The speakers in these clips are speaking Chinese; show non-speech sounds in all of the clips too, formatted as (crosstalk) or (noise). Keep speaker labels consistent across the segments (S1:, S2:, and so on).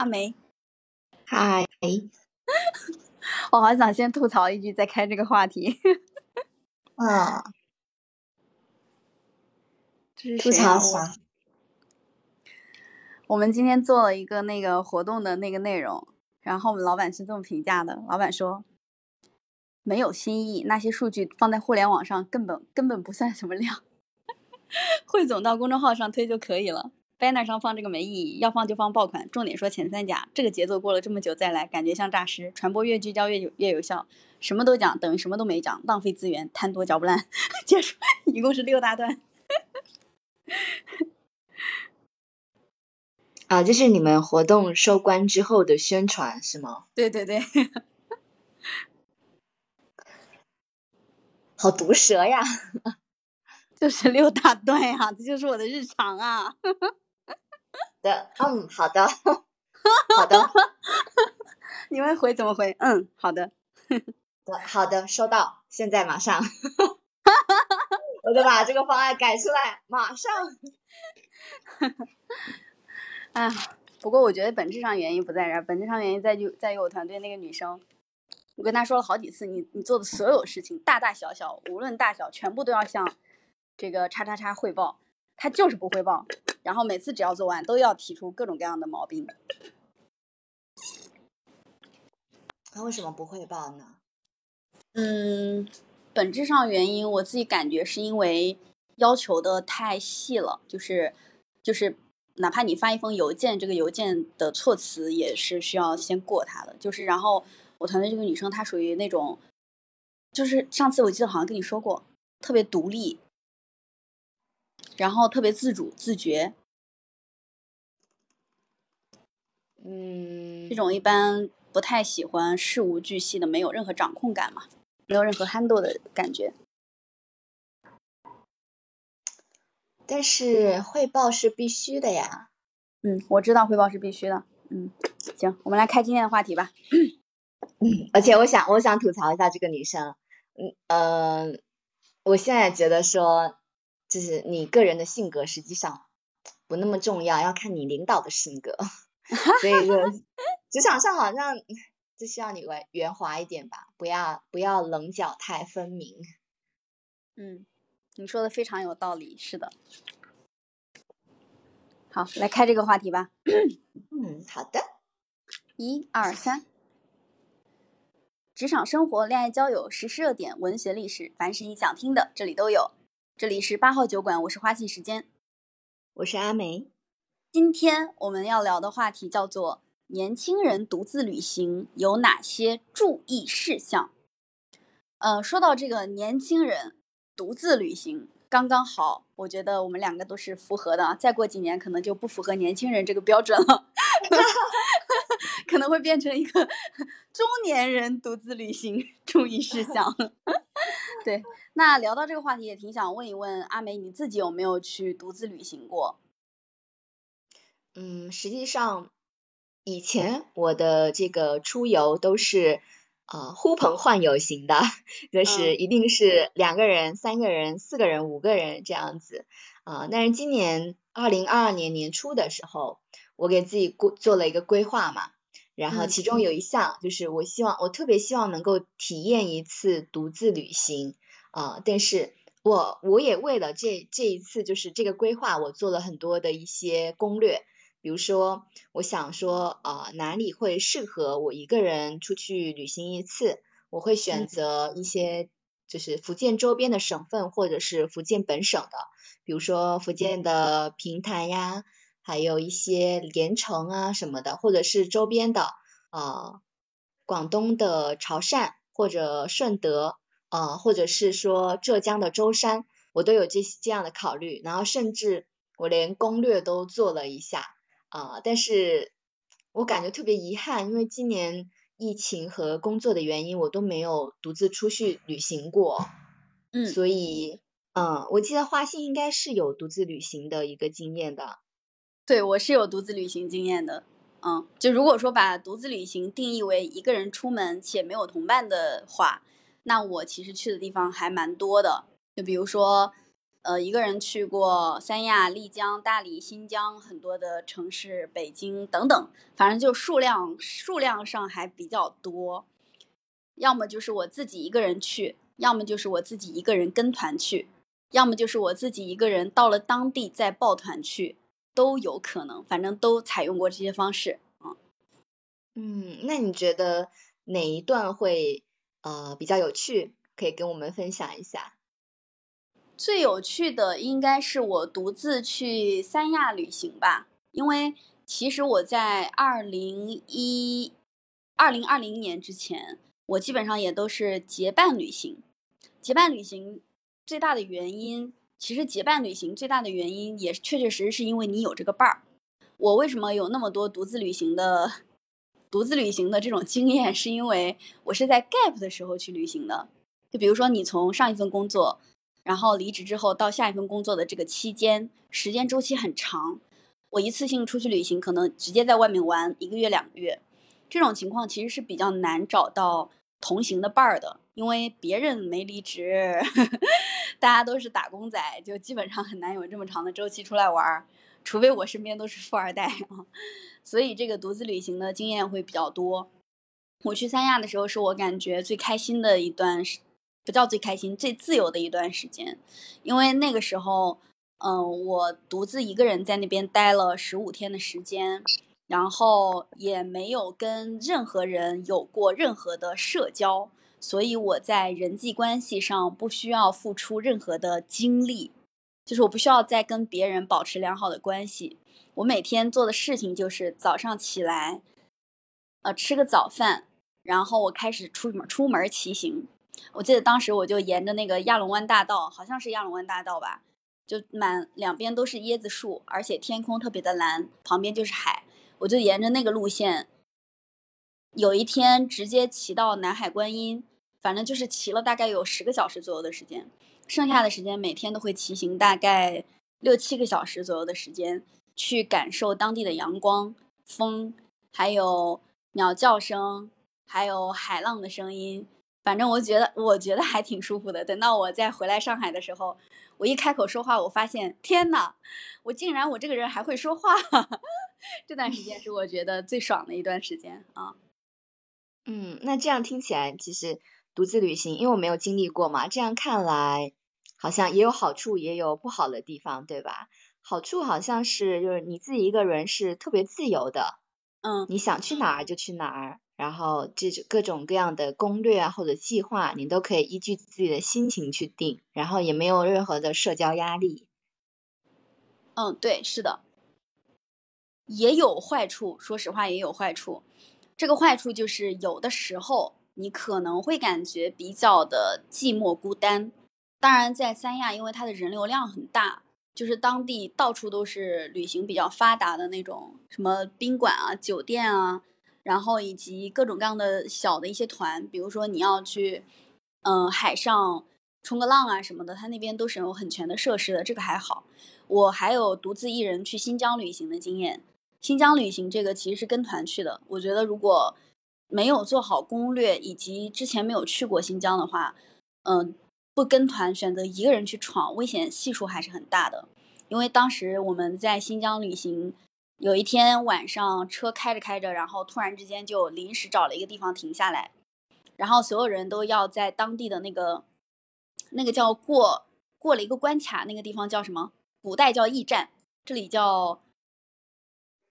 S1: 阿梅，
S2: 嗨，
S1: 我好想先吐槽一句，再开这个话题。
S2: 啊，(laughs)
S1: 这是
S2: 吐槽啥？
S1: 我们今天做了一个那个活动的那个内容，然后我们老板是这么评价的：老板说，没有新意，那些数据放在互联网上根本根本不算什么量，(laughs) 汇总到公众号上推就可以了。Banner 上放这个没意义，要放就放爆款，重点说前三甲。这个节奏过了这么久再来，感觉像诈尸。传播越聚焦越有越有效，什么都讲等于什么都没讲，浪费资源，贪多嚼不烂。(laughs) 结束，一共是六大段。(laughs)
S2: 啊，这是你们活动收官之后的宣传是吗？
S1: 对对对，(laughs)
S2: 好毒舌呀！
S1: 就是六大段呀，这就是我的日常啊。
S2: 的，嗯，好的，好的，(laughs)
S1: 你们回怎么回？嗯，好的。
S2: 的好的，收到，现在马上，(laughs) 我就把这个方案改出来，马上。
S1: 哎呀，不过我觉得本质上原因不在这儿，本质上原因在于在于我团队那个女生，我跟她说了好几次，你你做的所有事情，大大小小，无论大小，全部都要向这个叉叉叉汇报，她就是不汇报，然后每次只要做完，都要提出各种各样的毛病。
S2: 他为什么不汇报呢？
S1: 嗯，本质上原因我自己感觉是因为要求的太细了，就是就是哪怕你发一封邮件，这个邮件的措辞也是需要先过他的。就是然后我团队这个女生她属于那种，就是上次我记得好像跟你说过，特别独立，然后特别自主自觉，
S2: 嗯
S1: 这，种一般不太喜欢事无巨细的，没有任何掌控感嘛，没有任何 handle 的感觉。
S2: 但是汇报是必须的呀。
S1: 嗯，我知道汇报是必须的。嗯，行，我们来开今天的话题吧。
S2: 嗯，(coughs) 而且我想，我想吐槽一下这个女生。嗯呃，我现在觉得说，就是你个人的性格实际上不那么重要，要看你领导的性格。(laughs) 所以说职场上好像就需要你圆圆滑一点吧，不要不要棱角太分明。
S1: 嗯，你说的非常有道理，是的。好，来开这个话题吧。
S2: 嗯，好的。
S1: 一二三，职场生活、恋爱交友、时事热点、文学历史，凡是你想听的，这里都有。这里是八号酒馆，我是花信时间。
S2: 我是阿梅。
S1: 今天我们要聊的话题叫做年轻人独自旅行有哪些注意事项。呃，说到这个年轻人独自旅行，刚刚好，我觉得我们两个都是符合的啊。再过几年，可能就不符合年轻人这个标准了，(laughs) 可能会变成一个 (laughs) 中年人独自旅行注意事项。对，那聊到这个话题，也挺想问一问阿梅，你自己有没有去独自旅行过？
S2: 嗯，实际上以前我的这个出游都是呃呼朋唤友型的，就是。一定是两个人、三个人、四个人、五个人这样子。啊、但是今年二零二二年年初的时候，我给自己规做了一个规划嘛，然后
S1: 嗯
S2: 其中有一项就是我希望我特别希望能够体验一次独自旅行啊、但是我我也为了这这一次就是这个规划，我做了很多的一些攻略。比如说，我想说，呃，哪里会适合我一个人出去旅行一次？我会选
S1: 嗯
S2: 择一些就是福建周边的省份，或者是福建本省的，比如说福建的平潭呀，还有一些连城啊什么的，或者是周边的，呃，广东的潮汕或者顺德，呃，或者是说浙江的舟山，我都有这这样的考虑，然后甚至我连攻略都做了一下。啊、但是我感觉特别遗憾，因为今年疫情和工作的原因，我都没有独自出去旅行过，
S1: 嗯，
S2: 所以，嗯，我记得花信应该是有独自旅行的一个经验的，
S1: 对我是有独自旅行经验的。嗯，就如果说把独自旅行定义为一个人出门且没有同伴的话，那我其实去的地方还蛮多的。就比如说，呃，一个人去过三亚、丽江、大理、新疆很多的城市，北京等等，反正就数量数量上还比较多。要么就是我自己一个人去，要么就是我自己一个人跟团去，要么就是我自己一个人到了当地再抱团去，都有可能。反正都采用过这些方式。
S2: 嗯嗯，那你觉得哪一段会呃比较有趣？可以跟我们分享一下。
S1: 最有趣的应该是我独自去三亚旅行吧，因为其实我在二零一二零二零年之前，我基本上也都是结伴旅行。结伴旅行最大的原因，其实结伴旅行最大的原因也确确实实是因为你有这个伴儿。我为什么有那么多独自旅行的独自旅行的这种经验，是因为我是在 gap 的时候去旅行的。就比如说你从上一份工作。然后离职之后到下一份工作的这个期间，时间周期很长。我一次性出去旅行，可能直接在外面玩一个月、两个月，这种情况其实是比较难找到同行的伴儿的，因为别人没离职，(laughs) 大家都是打工仔，就基本上很难有这么长的周期出来玩儿，除非我身边都是富二代啊。所以这个独自旅行的经验会比较多。我去三亚的时候，是我感觉最开心的一段时。不叫最开心、最自由的一段时间，因为那个时候，嗯，我独自一个人在那边待了十五天的时间，然后也没有跟任何人有过任何的社交，所以我在人际关系上不需要付出任何的精力，就是我不需要再跟别人保持良好的关系。我每天做的事情就是早上起来，呃，吃个早饭，然后我开始出门出门骑行。我记得当时我就沿着那个亚龙湾大道，好像是亚龙湾大道吧，就满两边都是椰子树，而且天空特别的蓝，旁边就是海。我就沿着那个路线，有一天直接骑到南海观音，反正就是骑了大概有十个小时左右的时间。剩下的时间每天都会骑行大概六七个小时左右的时间，去感受当地的阳光、风，还有鸟叫声，还有海浪的声音。反正我觉得，我觉得还挺舒服的。等到我再回来上海的时候，我一开口说话，我发现，天呐，我竟然我这个人还会说话。(laughs) 这段时间是我觉得最爽的一段时间啊。
S2: 嗯，那这样听起来，其实独自旅行，因为我没有经历过嘛，这样看来，好像也有好处，也有不好的地方，对吧？好处好像是，就是你自己一个人是特别自由的，
S1: 嗯，
S2: 你想去哪儿就去哪儿。然后这各种各样的攻略啊或者计划，你都可以依据自己的心情去定，然后也没有任何的社交压力。
S1: 嗯，对，是的，也有坏处，说实话也有坏处。这个坏处就是有的时候你可能会感觉比较的寂寞孤单。当然，在三亚，因为它的人流量很大，就是当地到处都是旅行比较发达的那种，什么宾馆啊、酒店啊。然后以及各种各样的小的一些团，比如说你要去，嗯，海上冲个浪啊什么的，它那边都是有很全的设施的，这个还好。我还有独自一人去新疆旅行的经验。新疆旅行这个其实是跟团去的，我觉得如果没有做好攻略，以及之前没有去过新疆的话，嗯，不跟团选择一个人去闯，危险系数还是很大的。因为当时我们在新疆旅行。有一天晚上，车开着开着，然后突然之间就临时找了一个地方停下来，然后所有人都要在当地的那个那个叫过过了一个关卡，那个地方叫什么？古代叫驿站，这里叫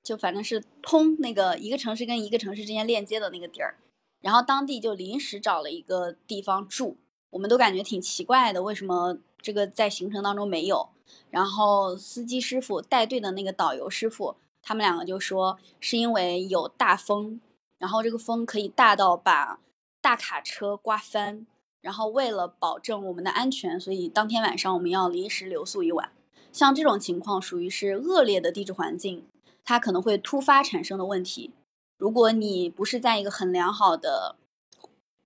S1: 就反正是通那个一个城市跟一个城市之间链接的那个地儿，然后当地就临时找了一个地方住，我们都感觉挺奇怪的，为什么这个在行程当中没有？然后司机师傅带队的那个导游师傅。他们两个就说是因为有大风，然后这个风可以大到把大卡车刮翻，然后为了保证我们的安全，所以当天晚上我们要临时留宿一晚。像这种情况属于是恶劣的地质环境，它可能会突发产生的问题。如果你不是在一个很良好的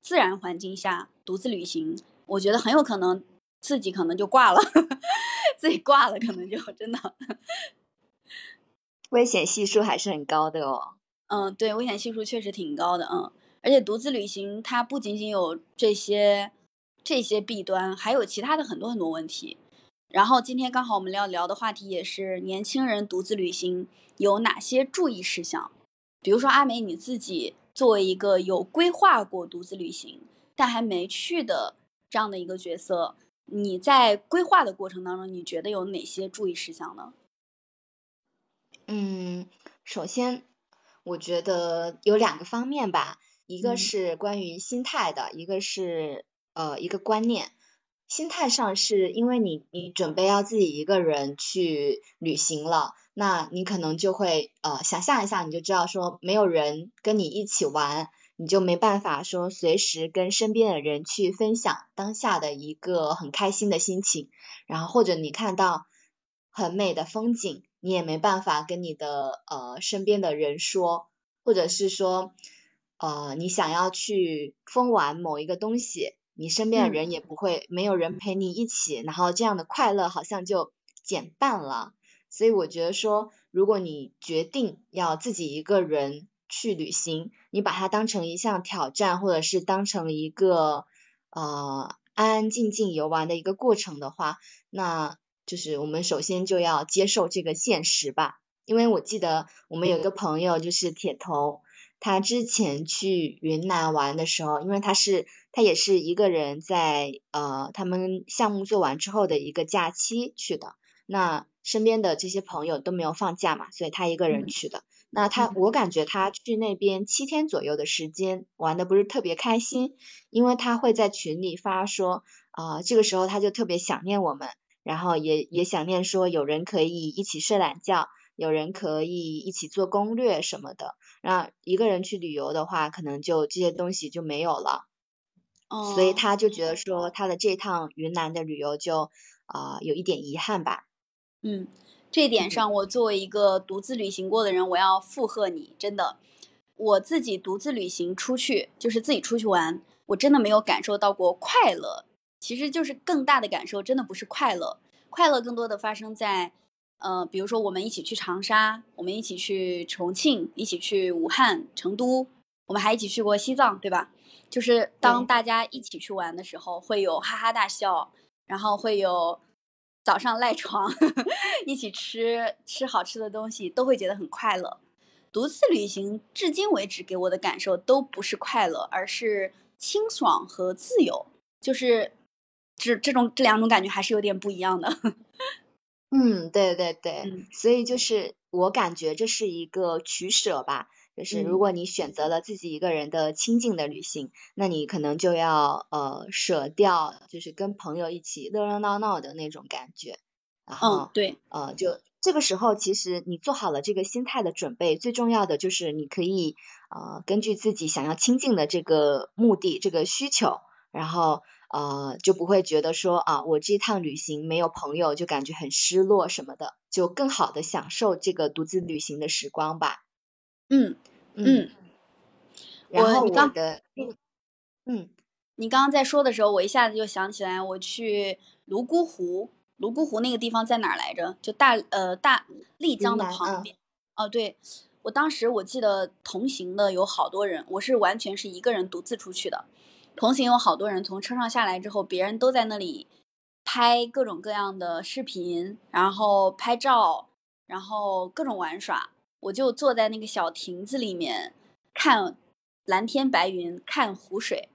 S1: 自然环境下独自旅行，我觉得很有可能自己可能就挂了，(laughs) 自己挂了可能就真的。
S2: 危险系数还是很高的哦。
S1: 嗯，对，危险系数确实挺高的，嗯。而且独自旅行它不仅仅有这些这些弊端，还有其他的很多很多问题。然后今天刚好我们要聊的话题也是年轻人独自旅行有哪些注意事项。比如说阿美你自己作为一个有规划过独自旅行但还没去的这样的一个角色，你在规划的过程当中，你觉得有哪些注意事项呢？
S2: 嗯，首先我觉得有两个方面吧，一个是关于心态的，一个是呃一个观念。心态上是因为你你准备要自己一个人去旅行了，那你可能就会呃想象一下，你就知道说没有人跟你一起玩，你就没办法说随时跟身边的人去分享当下的一个很开心的心情，然后或者你看到很美的风景，你也没办法跟你的呃身边的人说，或者是说呃你想要去疯玩某一个东西。你身边的人也不会，没有人陪你一起，然后这样的快乐好像就减半了。所以我觉得说，如果你决定要自己一个人去旅行，你把它当成一项挑战，或者是当成一个呃安安静静游玩的一个过程的话，那就是我们首先就要接受这个现实吧。因为我记得我们有一个朋友就是铁头。他之前去云南玩的时候，因为他是他也是一个人在呃他们项目做完之后的一个假期去的，那身边的这些朋友都没有放假嘛，所以他一个人去的。那他我感觉他去那边七天左右的时间玩的不是特别开心，因为他会在群里发说啊这个时候他就特别想念我们，然后也也想念说有人可以一起睡懒觉。有人可以一起做攻略什么的，那一个人去旅游的话，可能就这些东西就没有了。
S1: 哦。
S2: 所以他就觉得说，他的这趟云南的旅游就啊有一点遗憾吧。
S1: 嗯，这点上我作为一个独自旅行过的人，我要附和你，真的，我自己独自旅行出去，就是自己出去玩，我真的没有感受到过快乐。其实就是更大的感受，真的不是快乐，快乐更多的发生在。呃，比如说我们一起去长沙，我们一起去重庆，一起去武汉、成都，我们还一起去过西藏，对吧？就是当大家一起去玩的时候，会有哈哈大笑，然后会有早上赖床，(laughs) 一起吃吃好吃的东西，都会觉得很快乐。独自旅行至今为止给我的感受都不是快乐，而是清爽和自由，就是这这种这两种感觉还是有点不一样的。(laughs)
S2: 嗯，对对对，所以就是我感觉这是一个取舍吧，就是如果你选择了自己一个人的清静的旅行，那你可能就要呃舍掉，就是跟朋友一起热热闹闹的那种感觉，然后
S1: 对，
S2: 呃就这个时候其实你做好了这个心态的准备，最重要的就是你可以呃根据自己想要清静的这个目的这个需求，然后。呃，就不会觉得说啊，我这趟旅行没有朋友，就感觉很失落什么的，就更好的享受这个独自旅行的时光吧。
S1: 嗯嗯。
S2: 然后
S1: 我
S2: 的嗯，
S1: 你刚刚在说的时候，我一下子就想起来，我去泸沽湖，泸沽湖那个地方在哪儿来着？就大呃大丽江的旁边。哦，对，我当时我记得同行的有好多人，我是完全是一个人独自出去的。同行有好多人从车上下来之后，别人都在那里拍各种各样的视频，然后拍照，然后各种玩耍。我就坐在那个小亭子里面看蓝天白云，看湖水。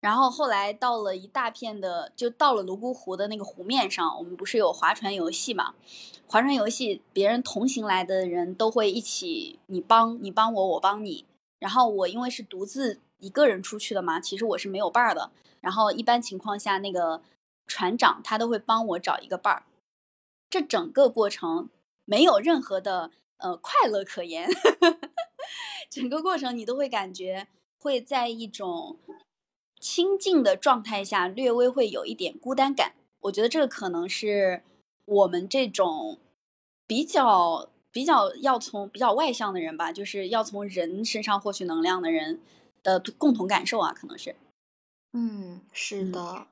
S1: 然后后来到了一大片的，就到了泸沽湖的那个湖面上，我们不是有划船游戏嘛？划船游戏，别人同行来的人都会一起，你帮你帮我，我帮你。然后我因为是独自。一个人出去的嘛，其实我是没有伴儿的。然后一般情况下，那个船长他都会帮我找一个伴儿。这整个过程没有任何的呃快乐可言，(laughs) 整个过程你都会感觉会在一种清静的状态下，略微会有一点孤单感。我觉得这个可能是我们这种比较比较要从比较外向的人吧，就是要从人身上获取能量的人。的共同感受啊，可能是，
S2: 嗯，是
S1: 的，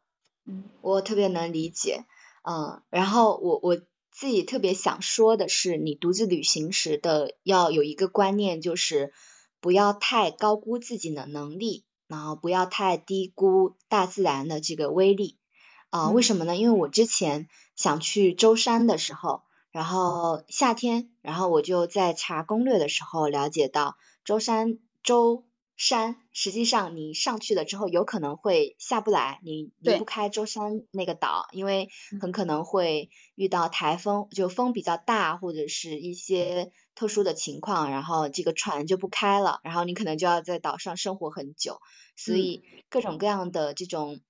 S1: 嗯，
S2: 我特别能理解，嗯，然后我我自己特别想说的是，你独自旅行时的要有一个观念，就是不要太高估自己的能力，然后不要太低估大自然的这个威力，啊，为什么呢？因为我之前想去舟山的时候，然后夏天，然后我就在查攻略的时候了解到，舟山舟山实际上你上去了之后，有可能会下不来，你离不开舟山那个岛，因为很可能会遇到台风，就风比较大或者是一些特殊的情况，然后这个船就不开了，然后你可能就要在岛上生活很久，所以各种各样的这种。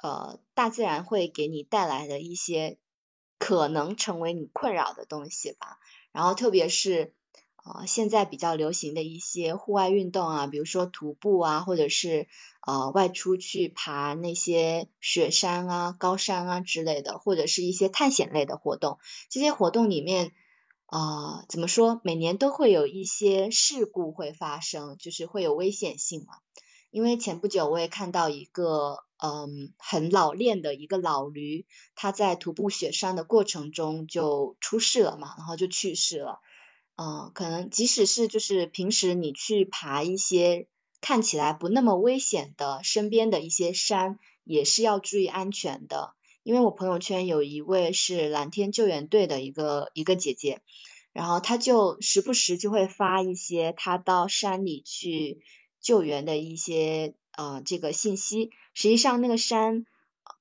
S2: 呃，大自然会给你带来的一些可能成为你困扰的东西吧。然后特别是呃现在比较流行的一些户外运动啊，比如说徒步啊，或者是呃外出去爬那些雪山啊、高山啊之类的，或者是一些探险类的活动。这些活动里面啊，怎么说？每年都会有一些事故会发生，就是会有危险性嘛。因为前不久我也看到一个。嗯，很老练的一个老驴，他在徒步雪山的过程中就出事了嘛，然后就去世了。嗯，可能即使是就是平时你去爬一些看起来不那么危险的身边的一些山，也是要注意安全的。因为我朋友圈有一位是蓝天救援队的一个一个姐姐，然后她就时不时就会发一些她到山里去救援的一些。呃，这个信息实际上那个山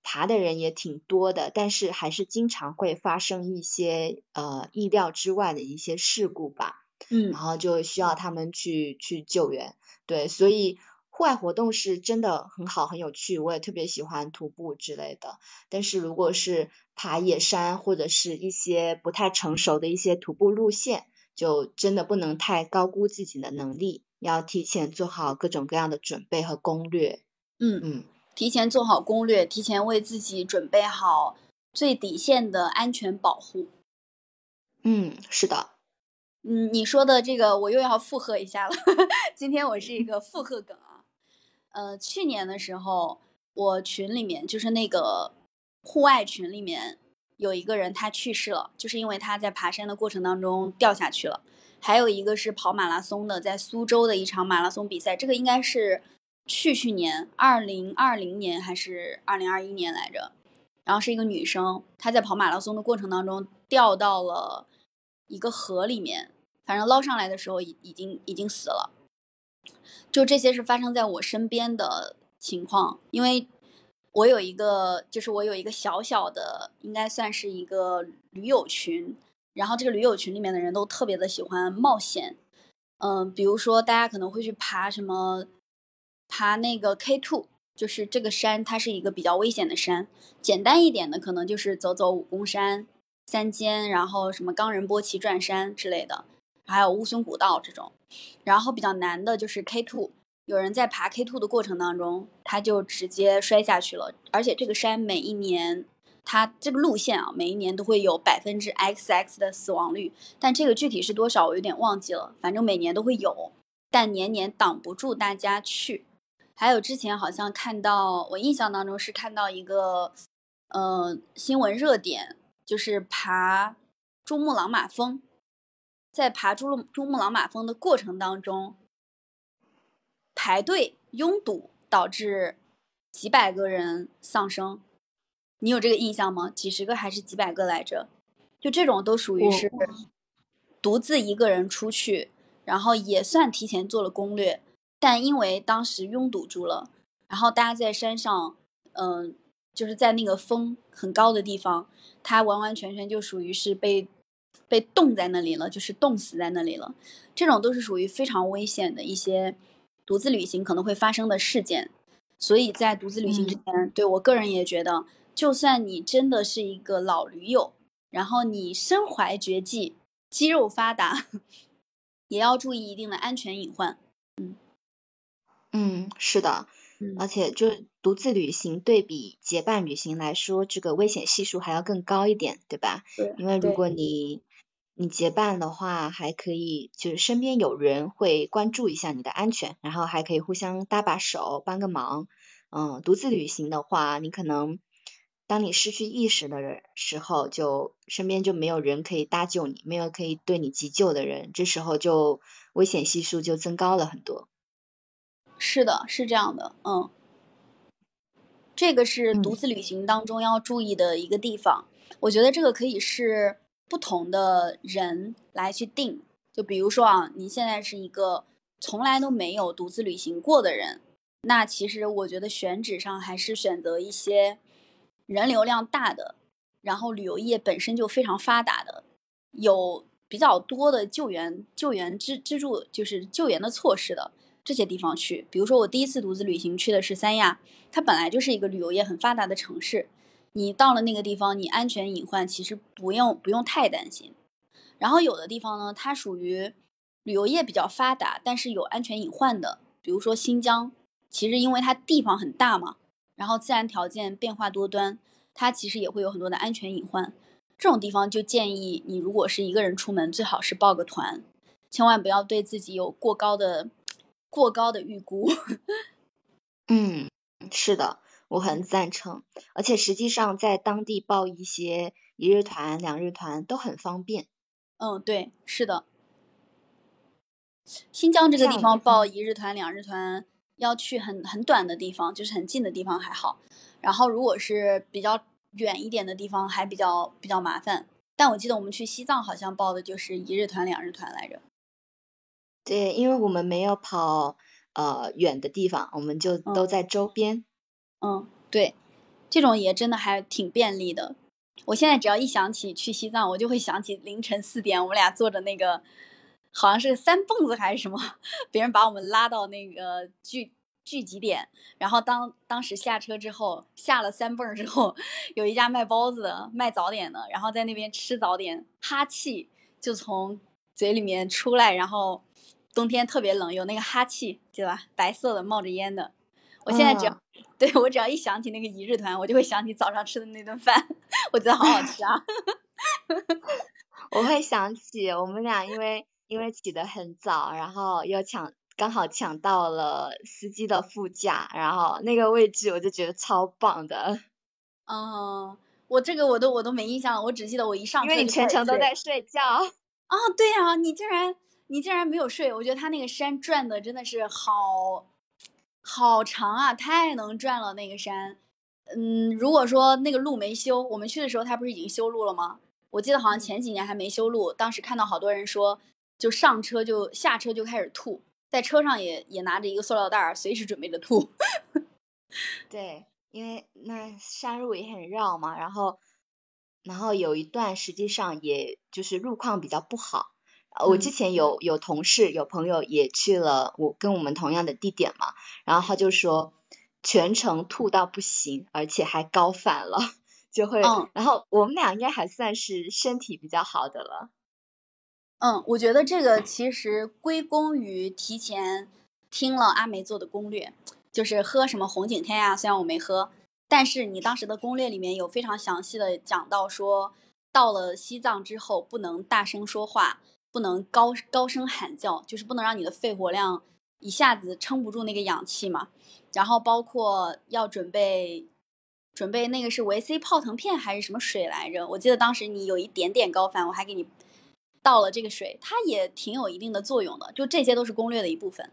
S2: 爬的人也挺多的，但是还是经常会发生一些呃意料之外的一些事故吧。
S1: 嗯，
S2: 然后就需要他们去去救援。对，所以户外活动是真的很好很有趣，我也特别喜欢徒步之类的。但是如果是爬野山或者是一些不太成熟的一些徒步路线，就真的不能太高估自己的能力。要提前做好各种各样的准备和攻略。
S1: 嗯嗯，提前做好攻略，提前为自己准备好最底线的安全保护。
S2: 嗯，是的。
S1: 嗯，你说的这个我又要附和一下了。(laughs) 今天我是一个附和梗啊。呃，去年的时候，我群里面就是那个户外群里面有一个人他去世了，就是因为他在爬山的过程当中掉下去了。还有一个是跑马拉松的，在苏州的一场马拉松比赛，这个应该是去去年二零二零年还是二零二一年来着。然后是一个女生，她在跑马拉松的过程当中掉到了一个河里面，反正捞上来的时候已已经已经死了。就这些是发生在我身边的情况，因为我有一个，就是我有一个小小的，应该算是一个驴友群。然后这个驴友群里面的人都特别的喜欢冒险，嗯，比如说大家可能会去爬什么，爬那个 K two，就是这个山它是一个比较危险的山。简单一点的可能就是走走武功山、三尖，然后什么冈仁波齐转山之类的，还有乌孙古道这种。然后比较难的就是 K two，有人在爬 K two 的过程当中，他就直接摔下去了，而且这个山每一年。它这个路线啊，每一年都会有百分之 XX 的死亡率，但这个具体是多少，我有点忘记了。反正每年都会有，但年年挡不住大家去。还有之前好像看到，我印象当中是看到一个，呃，新闻热点，就是爬珠穆朗玛峰，在爬珠穆珠穆朗玛峰的过程当中，排队拥堵，导致几百个人丧生。你有这个印象吗？几十个还是几百个来着？就这种都属于是独自一个人出去，然后也算提前做了攻略，但因为当时拥堵住了，然后大家在山上，嗯，就是在那个风很高的地方，他完完全全就属于是被被冻在那里了，就是冻死在那里了。这种都是属于非常危险的一些独自旅行可能会发生的事件，所以在独自旅行之前，对我个人也觉得。就算你真的是一个老驴友，然后你身怀绝技，肌肉发达，(laughs) 也要注意一定的安全隐患。
S2: 嗯嗯，是的，而且就独自旅行对比结伴旅行来说，这个危险系数还要更高一点，对吧？
S1: 对。
S2: 因为如果你你结伴的话，还可以就是身边有人会关注一下你的安全，然后还可以互相搭把手，帮个忙。嗯，独自旅行的话，你可能。当你失去意识的时候，就身边就没有人可以搭救你，没有可以对你急救的人，这时候就危险系数就增高了很多。
S1: 是的，是这样的，嗯。这个是独自旅行当中要注意的一个地方。我觉得这个可以是不同的人来去定。就比如说啊，你现在是一个从来都没有独自旅行过的人，那其实我觉得选址上还是选择一些人流量大的，然后旅游业本身就非常发达的，有比较多的救援救援支支柱，就是救援的措施的这些地方去。比如说我第一次独自旅行去的是三亚，它本来就是一个旅游业很发达的城市，你到了那个地方，你安全隐患其实不用不用太担心。然后有的地方呢，它属于旅游业比较发达，但是有安全隐患的，比如说新疆，其实因为它地方很大嘛，然后自然条件变化多端，它其实也会有很多的安全隐患。这种地方就建议你，如果是一个人出门，最好是报个团，千万不要对自己有过高的、过高的预估。(laughs)
S2: 嗯，是的，我很赞成。而且实际上在当地报一些一日团、两日团都很方便。
S1: 嗯，对，是的。新疆这个地方报一日团、两日团，要去很很短的地方，就是很近的地方还好。然后如果是比较远一点的地方，还比较比较麻烦。但我记得我们去西藏好像报的就是一日团、两日团来着。
S2: 对，因为我们没有跑呃远的地方，我们就都在周边。
S1: 嗯，对，这种也真的还挺便利的。我现在只要一想起去西藏，我就会想起凌晨四点，我们俩坐着那个，好像是三蹦子还是什么，别人把我们拉到那个聚聚集点，然后当当时下车之后，下了三蹦之后，有一家卖包子的、卖早点的，然后在那边吃早点，哈气就从嘴里面出来，然后冬天特别冷，有那个哈气，对吧？白色的冒着烟的。我现在只要 (laughs) 对我只要一想起那个一日团，我就会想起早上吃的那顿饭，(laughs) 我觉得好好吃啊。(laughs)
S2: 我会想起我们俩因为因为起得很早，然后又抢刚好抢到了司机的副驾，然后那个位置我就觉得超棒的。
S1: 嗯，我这个我都我都没印象了，我只记得我一上车
S2: 因为你全程都在睡觉。
S1: 啊，对呀，你竟然你竟然没有睡，我觉得他那个山转的真的是好。好长啊，太能转了那个山。嗯，如果说那个路没修，我们去的时候他不是已经修路了吗？我记得好像前几年还没修路，当时看到好多人说，就上车就下车就开始吐，在车上也也拿着一个塑料袋，随时准备着吐。(laughs)
S2: 对，因为那山路也很绕嘛，然后然后有一段实际上也就是路况比较不好。我之前有有同事有朋友也去了我跟我们同样的地点嘛，然后他就说全程吐到不行，而且还高反了，就会，嗯然后我们俩应该还算是身体比较好的了。
S1: 嗯，我觉得这个其实归功于提前听了阿梅做的攻略，就是喝什么红景天呀，虽然我没喝，但是你当时的攻略里面有非常详细的讲到说，到了西藏之后不能大声说话。不能高高声喊叫，就是不能让你的肺活量一下子撑不住那个氧气嘛。然后包括要准备准备那个是维 C 泡腾片还是什么水来着？我记得当时你有一点点高反，我还给你倒了这个水，它也挺有一定的作用的。就这些都是攻略的一部分。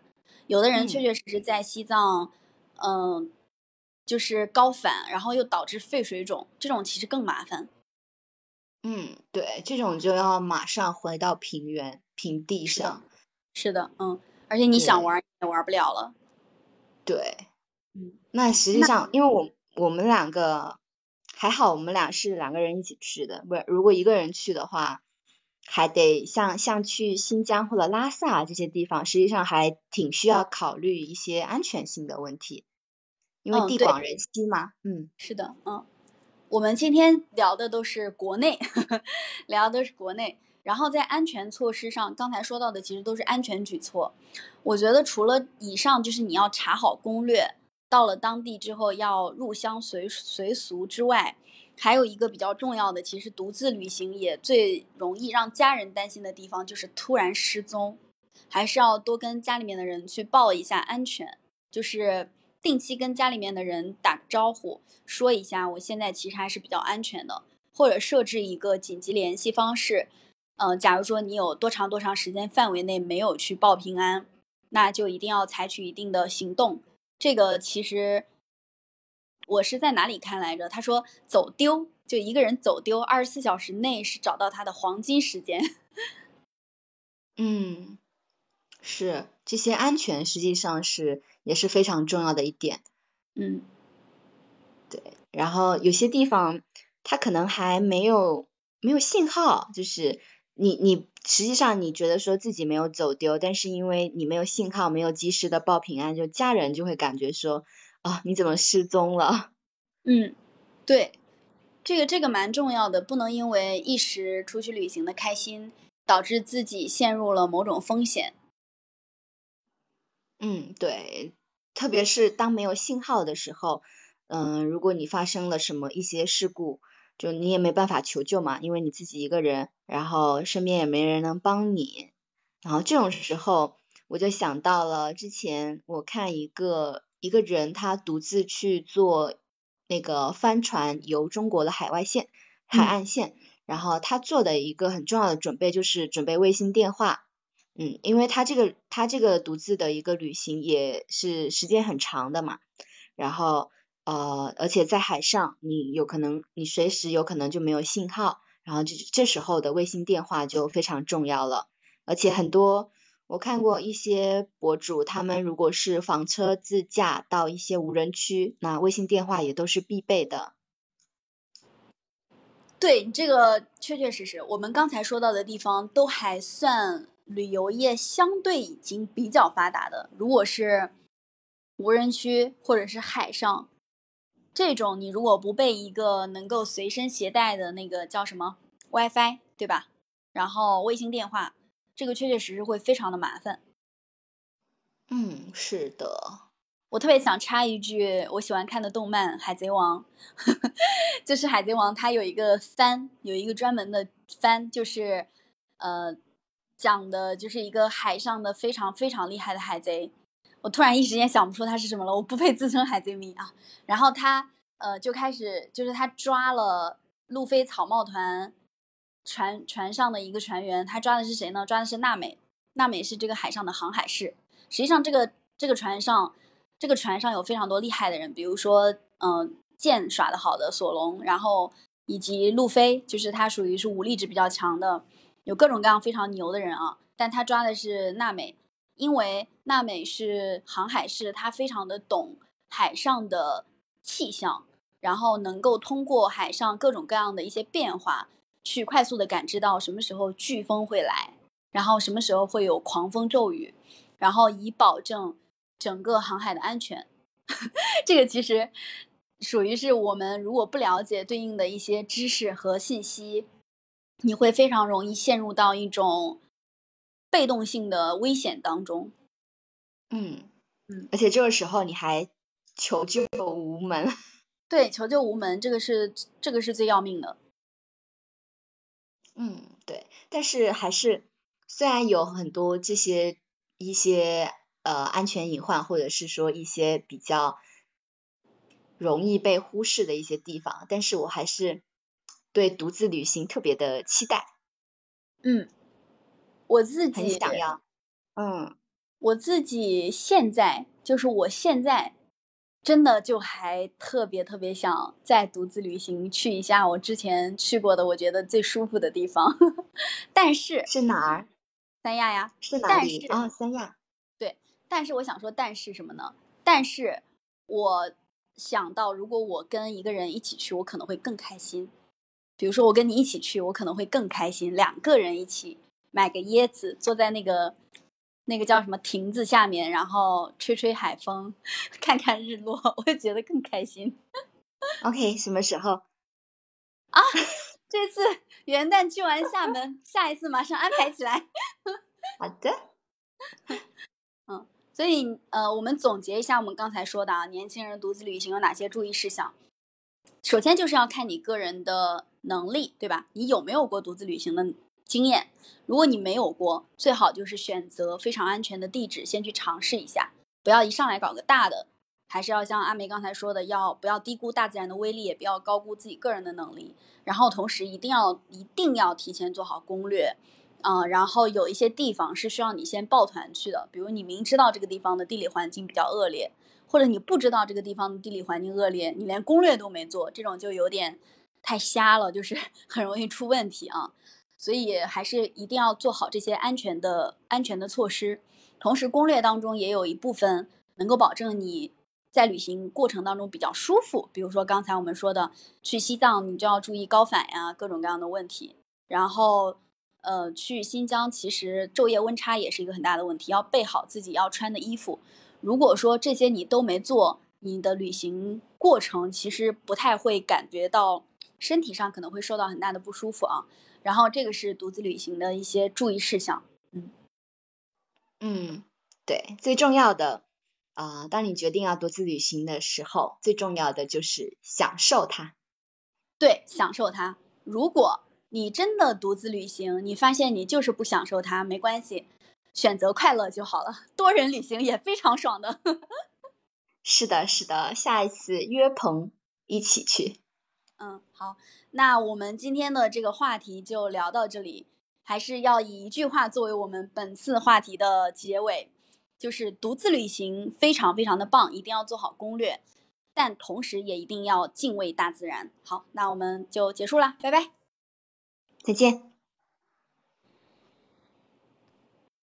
S1: 有的人确确实实在西藏，嗯，就是高反，然后又导致肺水肿，这种其实更麻烦。
S2: 嗯，对，这种就要马上回到平原平地上。
S1: 是的，嗯，而且你想玩也玩不了了。
S2: 对，
S1: 嗯，
S2: 那实际上，因为我我们两个还好，我们俩是两个人一起去的，不，如果一个人去的话，还得像像去新疆或者拉萨这些地方，实际上还挺需要考虑一些安全性的问题，因为地广人稀嘛。嗯，
S1: 是的，嗯。我们今天聊的都是国内，(laughs) 聊的是国内。然后在安全措施上，刚才说到的其实都是安全举措。我觉得除了以上，就是你要查好攻略，到了当地之后要入乡随随俗之外，还有一个比较重要的，其实独自旅行也最容易让家人担心的地方，就是突然失踪，还是要多跟家里面的人去报一下安全，就是。定期跟家里面的人打个招呼，说一下我现在其实还是比较安全的，或者设置一个紧急联系方式。嗯，假如说你有多长多长时间范围内没有去报平安，那就一定要采取一定的行动。这个其实我是在哪里看来着？他说走丢，就一个人走丢，二十四小时内是找到他的黄金时间。(laughs)
S2: 嗯，是这些安全实际上是也是非常重要的一点。
S1: 嗯，
S2: 对。然后有些地方它可能还没有没有信号，就是你你实际上你觉得说自己没有走丢，但是因为你没有信号，没有及时的报平安，就家人就会感觉说啊你怎么失踪了？(laughs)
S1: 嗯，对，这个这个蛮重要的，不能因为一时出去旅行的开心，导致自己陷入了某种风险。
S2: 嗯，对，特别是当没有信号的时候。嗯，如果你发生了什么一些事故，就你也没办法求救嘛，因为你自己一个人，然后身边也没人能帮你，然后这种时候，我就想到了之前我看一个一个人他独自去做那个帆船游中国的海外线海岸线，然后他做的一个很重要的准备就是准备卫星电话，嗯，因为他这个他这个独自的一个旅行也是时间很长的嘛，然后。呃，而且在海上，你有可能，你随时有可能就没有信号，然后这这时候的卫星电话就非常重要了。而且很多我看过一些博主，他们如果是房车自驾到一些无人区，那卫星电话也都是必备的。
S1: 对，这个确确实实，我们刚才说到的地方都还算旅游业相对已经比较发达的。如果是无人区或者是海上。这种你如果不备一个能够随身携带的那个叫什么 WiFi，对吧？然后卫星电话，这个确确实实会非常的麻烦。
S2: 嗯，是的。
S1: 我特别想插一句，我喜欢看的动漫《海贼王》，(laughs) 就是《海贼王》，它有一个番，有一个专门的番，就是呃讲的就是一个海上的非常非常厉害的海贼。我突然一时间想不出他是什么了，我不配自称海贼迷啊。然后他呃就开始，就是他抓了路飞草帽团船船上的一个船员，他抓的是谁呢？抓的是娜美。娜美是这个海上的航海士。实际上，这个这个船上，这个船上有非常多厉害的人，比如说嗯剑耍的好的索隆，然后以及路飞，就是他属于是武力值比较强的，有各种各样非常牛的人啊。但他抓的是娜美。因为娜美是航海士，她非常的懂海上的气象，然后能够通过海上各种各样的一些变化，去快速的感知到什么时候飓风会来，然后什么时候会有狂风骤雨，然后以保证整个航海的安全。(laughs) 这个其实属于是我们如果不了解对应的一些知识和信息，你会非常容易陷入到一种。被动性的危险当中，
S2: 嗯嗯，而且这个时候你还求救无门，(laughs)
S1: 对，求救无门，这个是这个是最要命的。
S2: 嗯，对，但是还是虽然有很多这些一些呃安全隐患，或者是说一些比较容易被忽视的一些地方，但是我还是对独自旅行特别的期待。
S1: 嗯。我自己
S2: 想要，嗯，
S1: 我自己现在就是我现在真的就还特别特别想再独自旅行去一下我之前去过的我觉得最舒服的地方，(laughs) 但是
S2: 是哪儿？
S1: 三亚呀，
S2: 是哪里？啊，三亚。
S1: 对，但是我想说，但是什么呢？但是我想到，如果我跟一个人一起去，我可能会更开心。比如说，我跟你一起去，我可能会更开心。两个人一起。买个椰子，坐在那个那个叫什么亭子下面，然后吹吹海风，(laughs) 看看日落，(laughs) 我会觉得更开心。
S2: OK，什么时候？
S1: 啊，这次元旦去完厦门，下一次马上安排起来。(laughs)
S2: 好的。
S1: 嗯，所以呃，我们总结一下我们刚才说的啊，年轻人独自旅行有哪些注意事项？首先就是要看你个人的能力，对吧？你有没有过独自旅行的？经验，如果你没有过，最好就是选择非常安全的地址，先去尝试一下，不要一上来搞个大的，还是要像阿梅刚才说的，要不要低估大自然的威力，也不要高估自己个人的能力，然后同时一定要一定要提前做好攻略，嗯，然后有一些地方是需要你先抱团去的，比如你明知道这个地方的地理环境比较恶劣。或者你不知道这个地方的地理环境恶劣，你连攻略都没做，这种就有点太瞎了，就是 (laughs) 很容易出问题啊。所以还是一定要做好这些安全的安全的措施。同时，攻略当中也有一部分能够保证你在旅行过程当中比较舒服。比如说刚才我们说的，去西藏你就要注意高反呀，各种各样的问题。然后，呃，去新疆其实昼夜温差也是一个很大的问题，要备好自己要穿的衣服。如果说这些你都没做，你的旅行过程其实不太会感觉到身体上可能会受到很大的不舒服啊。然后这个是独自旅行的一些注意事项，
S2: 嗯嗯，对，最重要的啊，当你决定要独自旅行的时候，最重要的就是享受它。
S1: 对，享受它。如果你真的独自旅行，你发现你就是不享受它，没关系，选择快乐就好了。多人旅行也非常爽的。(laughs)
S2: 是的，是的，下一次约朋一起去。
S1: 嗯，好，那我们今天的这个话题就聊到这里，还是要以一句话作为我们本次话题的结尾，就是独自旅行非常非常的棒，一定要做好攻略，但同时也一定要敬畏大自然。好，那我们就结束了，拜拜，
S2: 再见。